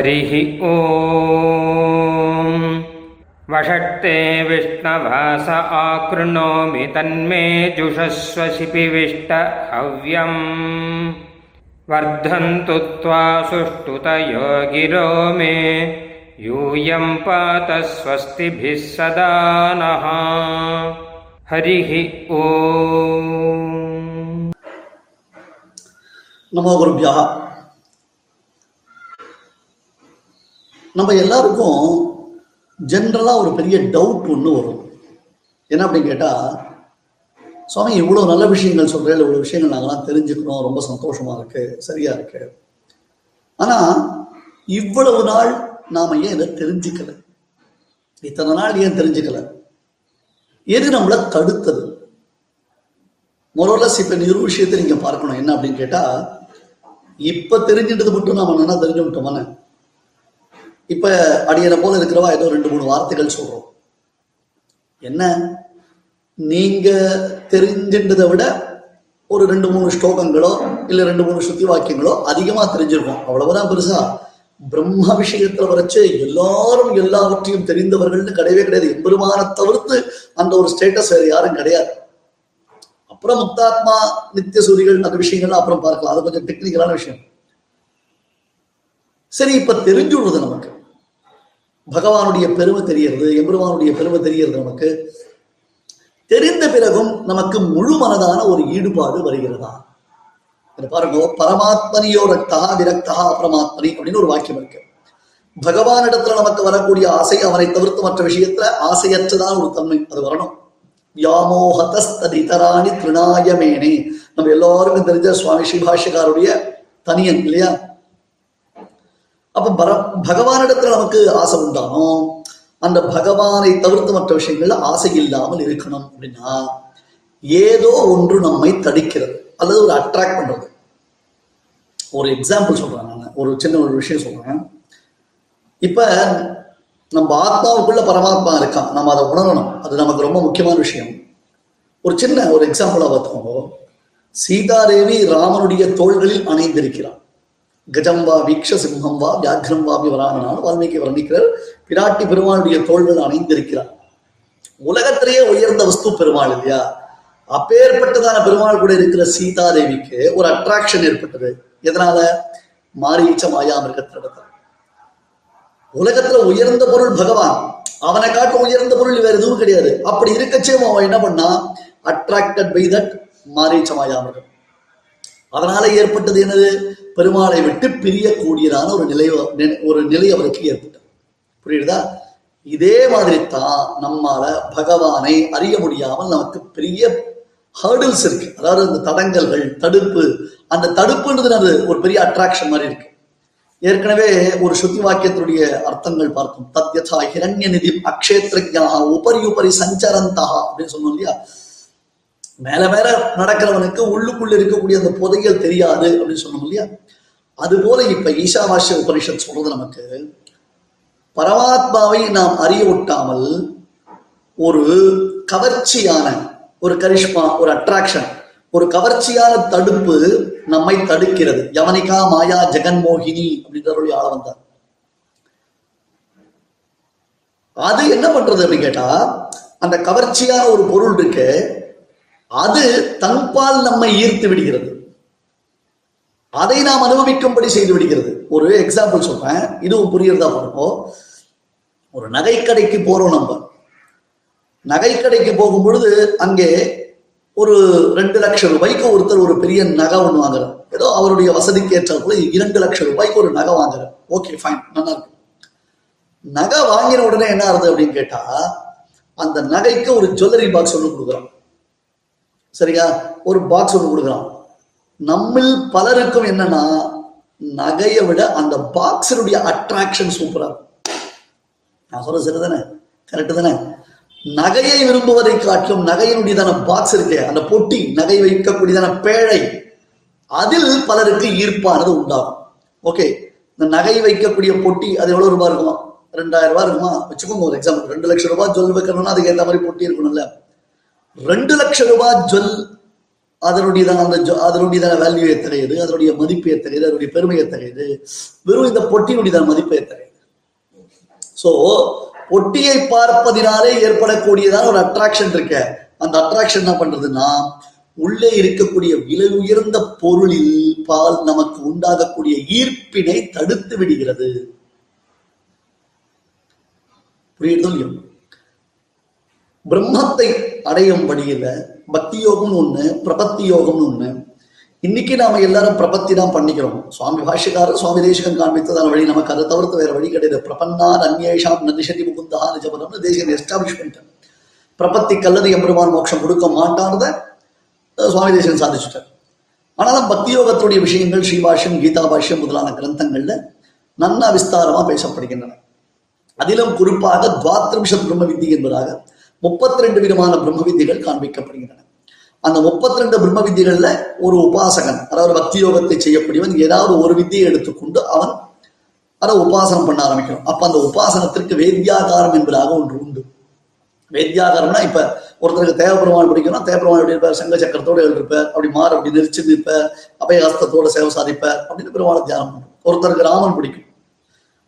हरिः ॐ वषट्ते विष्णवास आकृणोमि तन्मे जुषस्वशिपिविष्ट हव्यम्। वर्धन्तु त्वा सुष्ठुतयो गिरो मे, यूयं पात स्वस्तिभिः सदा नः। हरिः ॐ नमो गुरुभ्यः। நம்ம எல்லாருக்கும் ஜென்ரலாக ஒரு பெரிய டவுட் ஒன்று வரும். என்ன அப்படின்னு கேட்டால் சுவாமி இவ்வளோ நல்ல விஷயங்கள் சொல்கிறேன் இவ்வளோ விஷயங்கள் நாங்களாம் தெரிஞ்சுக்கிறோம் ரொம்ப சந்தோஷமாக இருக்குது சரியாக இருக்கு. ஆனால் இவ்வளவு நாள் நாம் ஏன் இதை தெரிஞ்சுக்கல? இத்தனை நாள் ஏன் தெரிஞ்சுக்கல? எது நம்மளை தடுத்தது? மொரோலஸ் இப்போ நிறு விஷயத்தை நீங்கள் பார்க்கணும். என்ன அப்படின்னு கேட்டால் இப்போ தெரிஞ்சிட்டது மட்டும் நாம் நல்லா தெரிஞ்சு விட்டோமானே இப்ப அடியனை போல இருக்கிறவா ஏதோ ரெண்டு மூணு வார்த்தைகள் சொல்றோம். என்ன? நீங்க தெரிஞ்சின்றதை விட ஒரு ரெண்டு மூணு ஸ்லோகங்களோ இல்ல ரெண்டு மூணு சுத்தி வாக்கியங்களோ அதிகமா தெரிஞ்சிருக்கும். அவ்வளவுதான் பெருசா. பிரம்ம விஷயத்துல வரைச்சு எல்லாரும் எல்லாவற்றையும் தெரிந்தவர்கள்னு கிடையவே கிடையாது. எம்பெருமான தவிர்த்து அந்த ஒரு ஸ்டேட்டஸ் வேற யாரும் கிடையாது. அப்புறம் முக்தாத்மா நித்திய சூரிகள் அந்த விஷயங்கள்லாம் அப்புறம் பார்க்கலாம். அது கொஞ்சம் டெக்னிக்கலான விஷயம். சரி இப்ப தெரிஞ்சு தெரிஞ்சுடுறது நமக்கு. பகவானுடைய பெருமை தெரியறது எம்பெருமானுடைய பெருமை தெரியறது நமக்கு. தெரிந்த பிறகும் நமக்கு முழு மனதான ஒரு ஈடுபாடு வருகிறதா? பாருங்க பரமாத்மனியோ ரக்தா விரக்தா அபரமாத்மனி அப்படின்னு ஒரு வாக்கியம் இருக்கு. பகவானிடத்துல நமக்கு வரக்கூடிய ஆசை அவனை தவிர்த்து மற்ற விஷயத்துல ஆசையற்றதான ஒரு தன்மை அது வரணும். வியாமோகதஸ்ததிதராணி திருநாயமேனே. நம்ம எல்லாருக்கும் தெரிஞ்ச சுவாமி ஸ்ரீபாஷ்யக்காருடைய தனியன் இல்லையா? அப்ப பர பகவானிடத்துல நமக்கு ஆசை உண்டானோ? அந்த பகவானை தவிர்த்து மற்ற விஷயங்கள்ல ஆசை இல்லாமல் இருக்கணும் அப்படின்னா ஏதோ ஒன்று நம்மை தடிக்கிறது அல்லது ஒரு அட்ராக்ட் பண்றது. ஒரு எக்ஸாம்பிள் சொல்றேன் நான். ஒரு சின்ன ஒரு விஷயம் சொல்றேன். இப்ப நம்ம ஆத்மாவுக்குள்ள பரமாத்மா இருக்கான். நம்ம அதை உணரணும். அது நமக்கு ரொம்ப முக்கியமான விஷயம். ஒரு சின்ன ஒரு எக்ஸாம்பிளா பார்த்தோம் சீதாதேவி ராமனுடைய தோள்களில் அணைந்திருக்கிறார் கஜம் வா வீக்ஷ சிம்ஹம் வா வியாக்ரம் வா வராமனான்னு வால்மீகி வர்ணிக்கிறார். பிராட்டி பெருமாளுடைய தோள்கள் அணிந்திருக்கிறார். உலகத்திலேயே உயர்ந்த வஸ்து பெருமாள் இல்லையா? அப்பேற்பட்டதான பெருமாள் கூட இருக்கிற சீதாதேவிக்கு ஒரு அட்ராக்ஷன் ஏற்பட்டது. எதனால? மாரீச்ச மாயாமிருகத்திடத்தில் உலகத்துல உயர்ந்த பொருள் பகவான். அவனை காட்டும் உயர்ந்த பொருள் வேற எதுவும் கிடையாது. அப்படி இருக்கச்சே அவன் என்ன பண்ணா? அட்ராக்டட் பை தட் மாரீச்ச மாயாமிருகம் அதனால ஏற்பட்டது என்னது? பெருமாளை விட்டு பிரியக்கூடியதான ஒரு நிலை ஒரு நிலை அவருக்கு ஏற்பட்டது. புரியுதா? இதே மாதிரி தான் நம்மால பகவானை அறிய முடியாமல் நமக்கு பெரிய ஹர்டில்ஸ் இருக்கு. அதாவது இந்த தடங்கல்கள் தடுப்பு அந்த தடுப்புன்றது அது ஒரு பெரிய அட்ராக்ஷன் மாதிரி இருக்கு. ஏற்கனவே ஒரு சுத்தி வாக்கியத்தினுடைய அர்த்தங்கள் பார்த்தோம். தத்யதா ஹிரண்ய நிதி அக்ஷேத்ரஜா உபரி உபரி சஞ்சரந்தா அப்படின்னு சொன்னோம் இல்லையா? மேல மேல நடக்கிறவனுக்கு உள்ளுக்குள்ள இருக்கக்கூடிய அந்த புதையல் தெரியாது அப்படின்னு சொன்னோம் இல்லையா? அது போல இப்ப ஈஷாவாசிய உபனிஷத் சொல்றது நமக்கு பரமாத்மாவை நாம் அறிய ஒட்டாமல் ஒரு கவர்ச்சியான ஒரு கரிஷ்மா ஒரு அட்ராக்ஷன் ஒரு கவர்ச்சியான தடுப்பு நம்மை தடுக்கிறது. யவனிகா மாயா ஜெகன்மோகினி அப்படின்றவருடைய ஆள வந்தார். அது என்ன பண்றது அப்படின்னு கேட்டா அந்த கவர்ச்சியான ஒரு பொருள் இருக்கு அது தன்பால் நம்மை ஈர்த்து விடுகிறது. அதை நாம் அனுபவிக்கும்படி செய்து விடுகிறது. ஒரு எக்ஸாம்பிள் சொல்றேன். இதுவும் புரியுறதா பண்ணுவோம் ஒரு நகைக்கடைக்கு போறோம் நம்ம. நகைக்கடைக்கு போகும் பொழுது அங்கே ஒரு ரெண்டு லட்சம் ரூபாய்க்கு ஒருத்தர் ஒரு பெரிய நகை ஒன்று வாங்குறார். ஏதோ அவருடைய வசதிக்கு ஏற்றாப்புல இரண்டு லட்சம் ரூபாய்க்கு ஒரு நகை வாங்குறார். ஓகே ஃபைன் நல்லா இருக்கு. நகை வாங்கின உடனே என்ன ஆகுது அப்படின்னு கேட்டா அந்த நகைக்கு ஒரு ஜுவல்லரி பாக்ஸ் ஒன்று கொடுக்குறான். சரியா? ஒரு பாக்ஸ் ஒன்று கொடுக்குறான். நம்மில் பலருக்கும் என்னன்னா நகையை விட அந்த பாக்ஸருடைய அட்ராக்ஷன் சூப்பரா நான் நான் சரி தானே கரெக்டு தானே? நகையை விரும்புவதை காட்டிலும் நகையினுடையதான பாக்ஸ் இருக்கே அந்த பொட்டி நகை வைக்கக்கூடியதான பேழை. அதில் பலருக்கு ஈர்ப்பானது உண்டாகும். ஓகே இந்த நகை வைக்கக்கூடிய பொட்டி அது எவ்வளவு ரூபாய் இருக்குமா? ரெண்டாயிரம் ரூபாய் இருக்குமா? வச்சுக்கோங்க ஒரு எக்ஸாம்பிள் ரெண்டு லட்சம் ரூபாய் ஜுவல் வைக்கணும்னா அதுக்கு ஏற்ற மாதிரி பொட்டி இருக்கணும்ல. ரெண்டு லட்சம் ரூபாய் ஜுவல் அதனுடையதான அந்த ஜொ- அதனுடையதான வேல்யூ எத்தகையது அதனுடைய மதிப்பு எத்தகையது அதனுடைய பெருமை எத்தகையது வெறும் இந்த பொட்டியினுடையதான மதிப்பு எத்தகையது? சோ பொட்டியை பார்ப்பதினாலே ஏற்படக்கூடியதான ஒரு அட்ராக்ஷன் இருக்க. அந்த அட்ராக்ஷன் என்ன பண்றதுன்னா உள்ளே இருக்கக்கூடிய விலை உயர்ந்த பொருளில் பால் நமக்கு உண்டாகக்கூடிய ஈர்ப்பினை தடுத்து விடுகிறது. புரியுதோ பிரம்மத்தை அடையும் வழியில பக்தி யோகம்னு ஒண்ணு பிரபத்தி யோகம்னு ஒண்ணு. இன்னைக்கு நாம எல்லாரும் பிரபத்தி தான் பண்ணிக்கிறோம். சுவாமி பாஷ்யக்காரர் சுவாமி தேசிகன் காண்பித்ததான வழி நமக்கு அதை தவிர்த்து வேற வழி கிடையாது. பிரபன்னார் அந்நேஷாம் நதிஷதி முகுந்தா நிஜபதம்னு தேசிகன் எஸ்டாப்ளிஷ்மெண்ட் பிரபத்தி கல்லது எம்பெருமான் மோட்சம் கொடுக்க மாட்டார்த சுவாமி தேசிகன் சாதிச்சுட்டார். ஆனாலும் பக்தி யோகத்துடைய விஷயங்கள் ஸ்ரீபாஷ்யம் கீதா பாஷ்யம் முதலான கிரந்தங்கள்ல நன்னா விஸ்தாரமா பேசப்படுகின்றன. அதிலும் குறிப்பாக துவாத்ரிம்சத் பிரம்ம வித்தி என்பதாக முப்பத்தி ரெண்டு விதமான பிரம்ம வித்திகள் காண்பிக்கப்படுகின்றன. அந்த முப்பத்தி ரெண்டு பிரம்ம வித்திகள்ல ஒரு உபாசகன் அதாவது பக்தி யோகத்தை செய்யக்கூடியவன் ஏதாவது ஒரு வித்தியை எடுத்துக்கொண்டு அவன் அதை உபாசனம் பண்ண ஆரம்பிக்கணும் அப்ப அந்த உபாசனத்திற்கு வேத்யாகாரம் என்பதாக ஒன்று உண்டு. வேத்தியாகாரம்னா இப்ப ஒருத்தருக்கு தேவபெருமான் பிடிக்கணும் தேவபெருமான் எப்படி இருப்பார்? சங்க சக்கரத்தோட எழுதிருப்பார் அப்படி மாறு அப்படி நெரிச்சு நிற்பார் அபயஹஸ்தத்தோட சேவை சாதிப்பார் அப்படின்னு பெருமாளை தியானம் பண்ணும். ஒருத்தருக்கு ராமன் பிடிக்கும்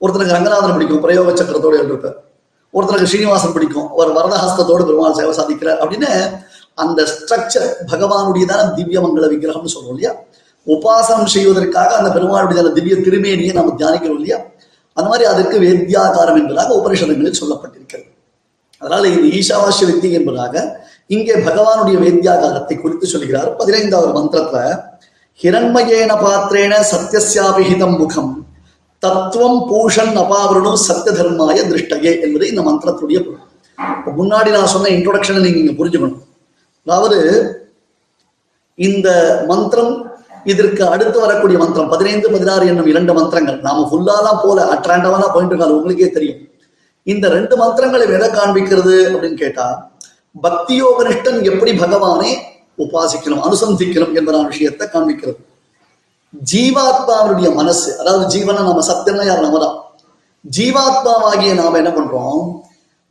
ஒருத்தருக்கு ரங்கநாதன் பிடிக்கும் பிரயோக சக்கரத்தோட எழுதிருப்பார் ஒருத்தருக்கு ஸ்ரீனிவாசன் பிடிக்கும். அவர் வரதஹஸ்தத்தோடு பெருமாள் சேவை சாதிக்கிறார் அப்படின்னு அந்த ஸ்ட்ரக்சர் பகவானுடையதான திவ்ய மங்கள விக்கிரகம்னு சொல்றோம் இல்லையா? உபாசனம் செய்வதற்காக அந்த பெருமாளுடையதான திவ்ய திருமேனியை நம்ம தியானிக்கிறோம் இல்லையா? அந்த மாதிரி அதற்கு வேத்தியாகாரம் என்பதாக உபரிஷதங்களில் சொல்லப்பட்டிருக்கிறது. அதனால இது ஈசாவாசிய வித்தி என்பதாக இங்கே பகவானுடைய வேத்தியாகாரத்தை குறித்து சொல்கிறார். பதினைந்தாவது மந்திரத்துல ஹிரண்மயேன பாத்திரேன சத்தியசாபிஹிதம் முகம். தத்துவம் பூஷன் அபாவரணம் சத்திய தர்மாய திருஷ்டயே என்பது இந்த மந்திரத்துடைய பொருள். முன்னாடி நான் சொன்ன இன்ட்ரோடக்ஷனை நீங்க இங்க புரிஞ்சுக்கணும். அதாவது இந்த மந்திரம் இதற்கு அடுத்து வரக்கூடிய மந்திரம் பதினைந்து பதினாறு என்னும் இரண்டு மந்திரங்கள் நாம ஃபுல்லாலாம் போல அட்ராண்டவெல்லாம் போயிட்டு இருக்காது உங்களுக்கே தெரியும். இந்த ரெண்டு மந்திரங்களை எதை காண்பிக்கிறது அப்படின்னு கேட்டா பக்தியோகனிஷ்டன் எப்படி பகவானை உபாசிக்கணும் அனுசந்திக்கணும் என்பதான விஷயத்தை காண்பிக்கிறது. ஜீவாத்மாவுடைய மனசு அதாவது ஜீவனை நம்ம சத்தியம்னா யார் நம்ம தான் ஜீவாத்மாவாகிய நாம என்ன பண்றோம்?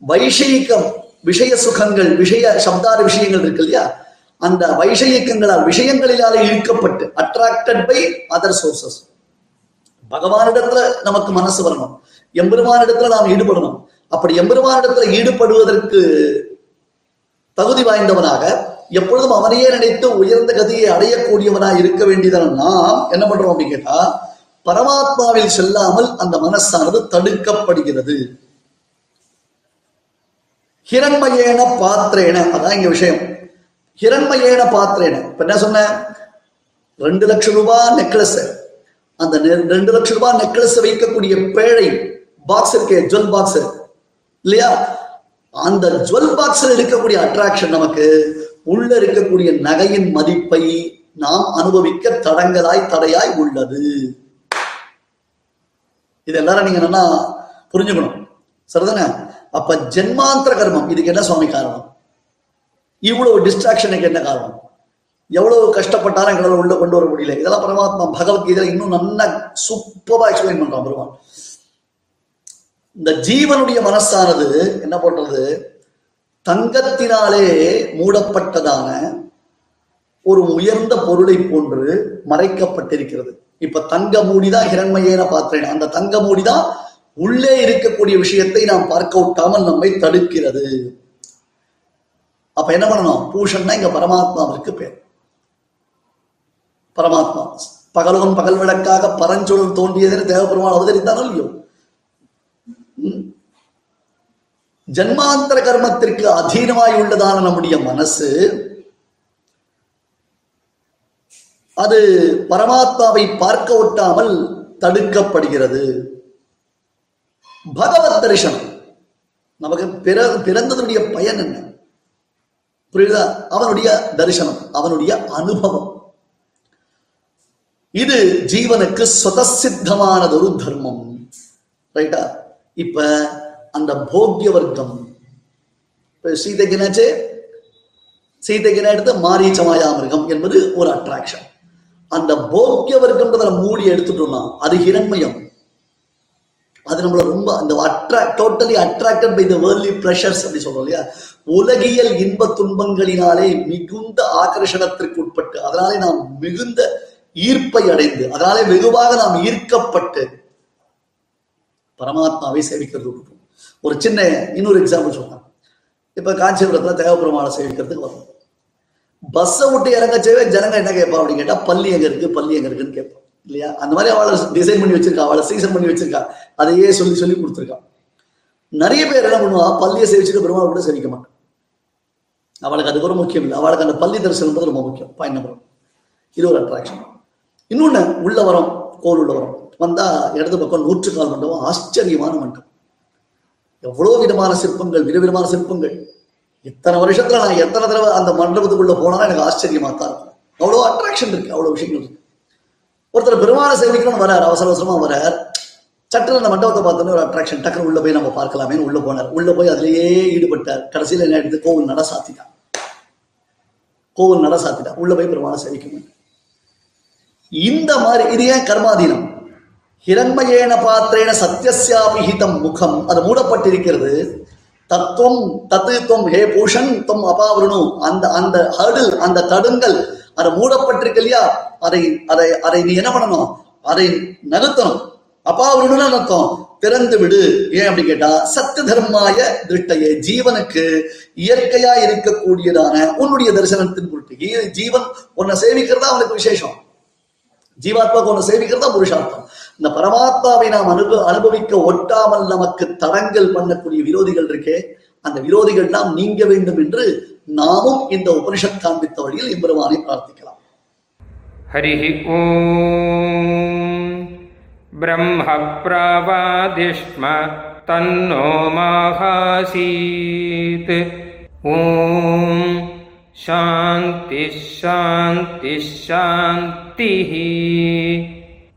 வைஷயிக்கம் விஷய சுகங்கள் விஷய சப்தார விஷயங்கள் இருக்கு இல்லையா? அந்த வைஷயிக்கங்களால் விஷயங்களிலால இழுக்கப்பட்டு அட்ராக்டட் பை அதர் சோர்சஸ் பகவானிடத்துல நமக்கு மனசு வரணும். எம்பெருமானிடத்துல நாம் ஈடுபடணும். அப்படி எம்பெருமானிடத்துல ஈடுபடுவதற்கு தகுதி வாய்ந்தவனாக எப்பொழுதும் அவனையே நினைத்து உயர்ந்த கதியை அடையக்கூடியவனாய் இருக்க வேண்டியதான நாம் என்ன பண்றோம் அப்படின்னு கேட்டா பரமாத்மாவில் செல்லாமல் அந்த மனசானது தடுக்கப்படுகிறது. ஹிரண்மயேன பாத்திரேன அதான் இங்க விஷயம். ஹிரண்மயேன பாத்திரேன. இப்ப என்ன சொன்ன? ரெண்டு லட்சம் ரூபாய் நெக்லஸ் அந்த நெ- ரெண்டு லட்சம் ரூபாய் நெக்லஸ் வைக்கக்கூடிய பேழை பாக்ஸ் இருக்கே ஜுவல் பாக்ஸ் இல்லையா? அந்த ஜுவல் பாக்ஸ்ல இருக்கக்கூடிய அட்ராக்ஷன் நமக்கு உள்ள இருக்கக்கூடிய நகையின் மதிப்பை நாம் அனுபவிக்க தடங்களாய் தடையாய் உள்ளது. இது எல்லாரும் நீங்க நல்லா புரிஞ்சுக்கணும். சரிதானே? அப்ப ஜென்மாந்திர கர்மம் இதுக்கு என்ன சுவாமி காரணம்? இவ்வளவு டிஸ்ட்ராக்ஷனுக்கு என்ன காரணம்? எவ்வளவு கஷ்டப்பட்டாலும் எங்களால் உள்ள கொண்டு வர முடியல. இதெல்லாம் பரமாத்மா பகவத்கீதை இன்னும் நல்லா சூப்பரா எக்ஸ்பிளைன் பண்றான் பெருமான் இந்த ஜீவனுடைய மனசானது என்ன பண்றது? தங்கத்தினாலே மூடப்பட்டதான ஒரு உயர்ந்த பொருளை போன்று மறைக்கப்பட்டிருக்கிறது. இப்ப தங்க மூடிதான் ஹிரண்மையேன பார்க்கிறேன் அந்த தங்க மூடிதான் உள்ளே இருக்கக்கூடிய விஷயத்தை நாம் பார்க்க விட்டாமல் நம்மை தடுக்கிறது. அப்ப என்ன பண்ணணும்? பூஷன்னா இங்க பரமாத்மாவிற்கு பேர். பரமாத்மா. பகலவன் பகல் விளக்காக பரஞ்சொல் தோன்றியதென தேவபெருமான் அவதரித்தானோ இல்லையோ? ஜன்மாந்தர கர்மத்திற்கு அதீனமாய் உள்ளதான நம்முடைய மனசு அது பரமாத்மாவை பார்க்க ஒட்டாமல் தடுக்கப்படுகிறது. பகவத் தரிசனம். நமக்கு பிற பிறந்ததுடைய பயன் என்ன? புரியுதா? அவனுடைய தரிசனம் அவனுடைய அனுபவம். இது ஜீவனுக்கு சுதசித்தமானது ஒரு தர்மம். ரைட்டா? இப்ப அந்த போக்கிய வர்க்கம் இப்ப சீதைக்கு என்னாச்சு? சீதைக்கு என்ன எடுத்து? மாரீச்சமாயா மிருகம் என்பது ஒரு அட்ராக்ஷன் அந்த போக்கிய வர்க்கம்ன்றத மூடி எடுத்துட்டோம்னா அது ஹிரண்மயம். அது நம்மள ரொம்ப அந்த attract totally attracted by the வேர்லி pleasures அப்படி சொல்றோம் இல்லையா? உலகியல் இன்ப துன்பங்களினாலே மிகுந்த ஆக்கர்ஷணத்திற்கு உட்பட்டு அதனாலே நாம் மிகுந்த ஈர்ப்பை அடைந்து அதனாலே வெகுவாக நாம் ஈர்க்கப்பட்டு பரமாத்மாவை சேவிக்கிறது ஒரு சின்ன இன்னொரு எக்ஸாம்பிள் சொல்றேன். இப்ப காஞ்சிபுரத்துல தேவபெருமாளை சேவிக்கிறதுக்கு வரும் பஸ்ஸை விட்டு இறங்கச்சவே ஜனங்க என்ன கேட்பா அப்படின்னு கேட்டா பள்ளி எங்க இருக்கு பள்ளி எங்க இருக்குன்னு கேட்போம் இல்லையா? அந்த மாதிரி அவளை டிசைன் பண்ணி வச்சிருக்கா அவளை சீசன் பண்ணி வச்சிருக்கா. அதையே சொல்லி சொல்லி கொடுத்துருக்கா. நிறைய பேர் என்ன பண்ணுவா? பள்ளியை சேவிச்சுட்டு பெருமாள் கூட சேவிக்க மாட்டான் அவளுக்கு அது கூட முக்கியம் இல்லை. அவளுக்கு அந்த பள்ளி தரிசனம் ரொம்ப முக்கியம். பாயிண்ட் நம்பர் இது ஒரு அட்ராக்ஷன் இன்னொன்னு உள்ள வரோம் கோல் உள்ள வரோம் வந்தா இடது பக்கம் நூற்றுக்கால் மண்டபம் ஆச்சரியமான மண்டபம். எவ்வளவு விதமான சிற்பங்கள் விதவிதமான சிற்பங்கள். இத்தனை வருஷத்துல நான் எத்தனை தடவை அந்த மண்டபத்துக்குள்ள போனாலும் எனக்கு ஆச்சரியமா தான் இருக்கும். அவ்வளோ அட்ராக்ஷன் இருக்கு அவ்வளோ விஷயங்கள் இருக்கு. ஒருத்தர் பெருமான சேவிக்கணும்னு வரார் அவசர அவசரமா வரார். சட்டுன்னு அந்த மண்டபத்தை பார்த்தோன்னே ஒரு அட்ராக்ஷன் டக்குனு உள்ள போய் நம்ம பார்க்கலாமேன்னு உள்ள போனார். உள்ள போய் அதுலயே ஈடுபட்டார். கடைசியில் என்ன ஆயிடுது? கோவில் நட சாத்திட்டான். கோவில் நட சாத்திட்டான். உள்ள போய் பெருமான சேவிக்கணும் இந்த மாதிரி இது ஏன் கர்மாதீனம்? ஹிரண்மயேன பாத்திரேன சத்தியசாபிஹிதம் முகம். அது மூடப்பட்டிருக்கிறது. தத்துவம் தத்து துவம் ஹே பூஷன் தொம் அபாவருணு. அந்த அந்த ஹர்டில் அந்த தடுங்கள் அது மூடப்பட்டிருக்கு இல்லையா அதை அதை அதை நீ என்ன பண்ணணும்? அதை நகர்த்தணும். அபாவருணுன்னு அர்த்தம்? திறந்து விடு. ஏன் அப்படின்னு கேட்டா சத்திய தர்மாய திருஷ்டையே ஜீவனுக்கு இயற்கையா இருக்கக்கூடியதான உன்னுடைய தரிசனத்தின் பொருட்டு. ஜீவன் உன்னை சேவிக்கிறதா அவனுக்கு விசேஷம்? ஜீவாத்மாவுக்கு உன்னை சேவிக்கிறதா புருஷார்த்தம். இந்த பரமாத்மாவை நாம் அனுப அனுபவிக்க ஒட்டாமல் நமக்கு தடங்கல் பண்ணக்கூடிய விரோதிகள் இருக்கே அந்த விரோதிகள் நாம் நீங்க வேண்டும் என்று நாமும் இந்த உபனிஷத் காண்பித்த வழியில் எம்பெருமானை பிரார்த்திக்கலாம் हरिः ॐ ब्रह्म प्रवादिष्म तन्नो माहासीत् ॐ शान्तिः शान्तिः शान्तिः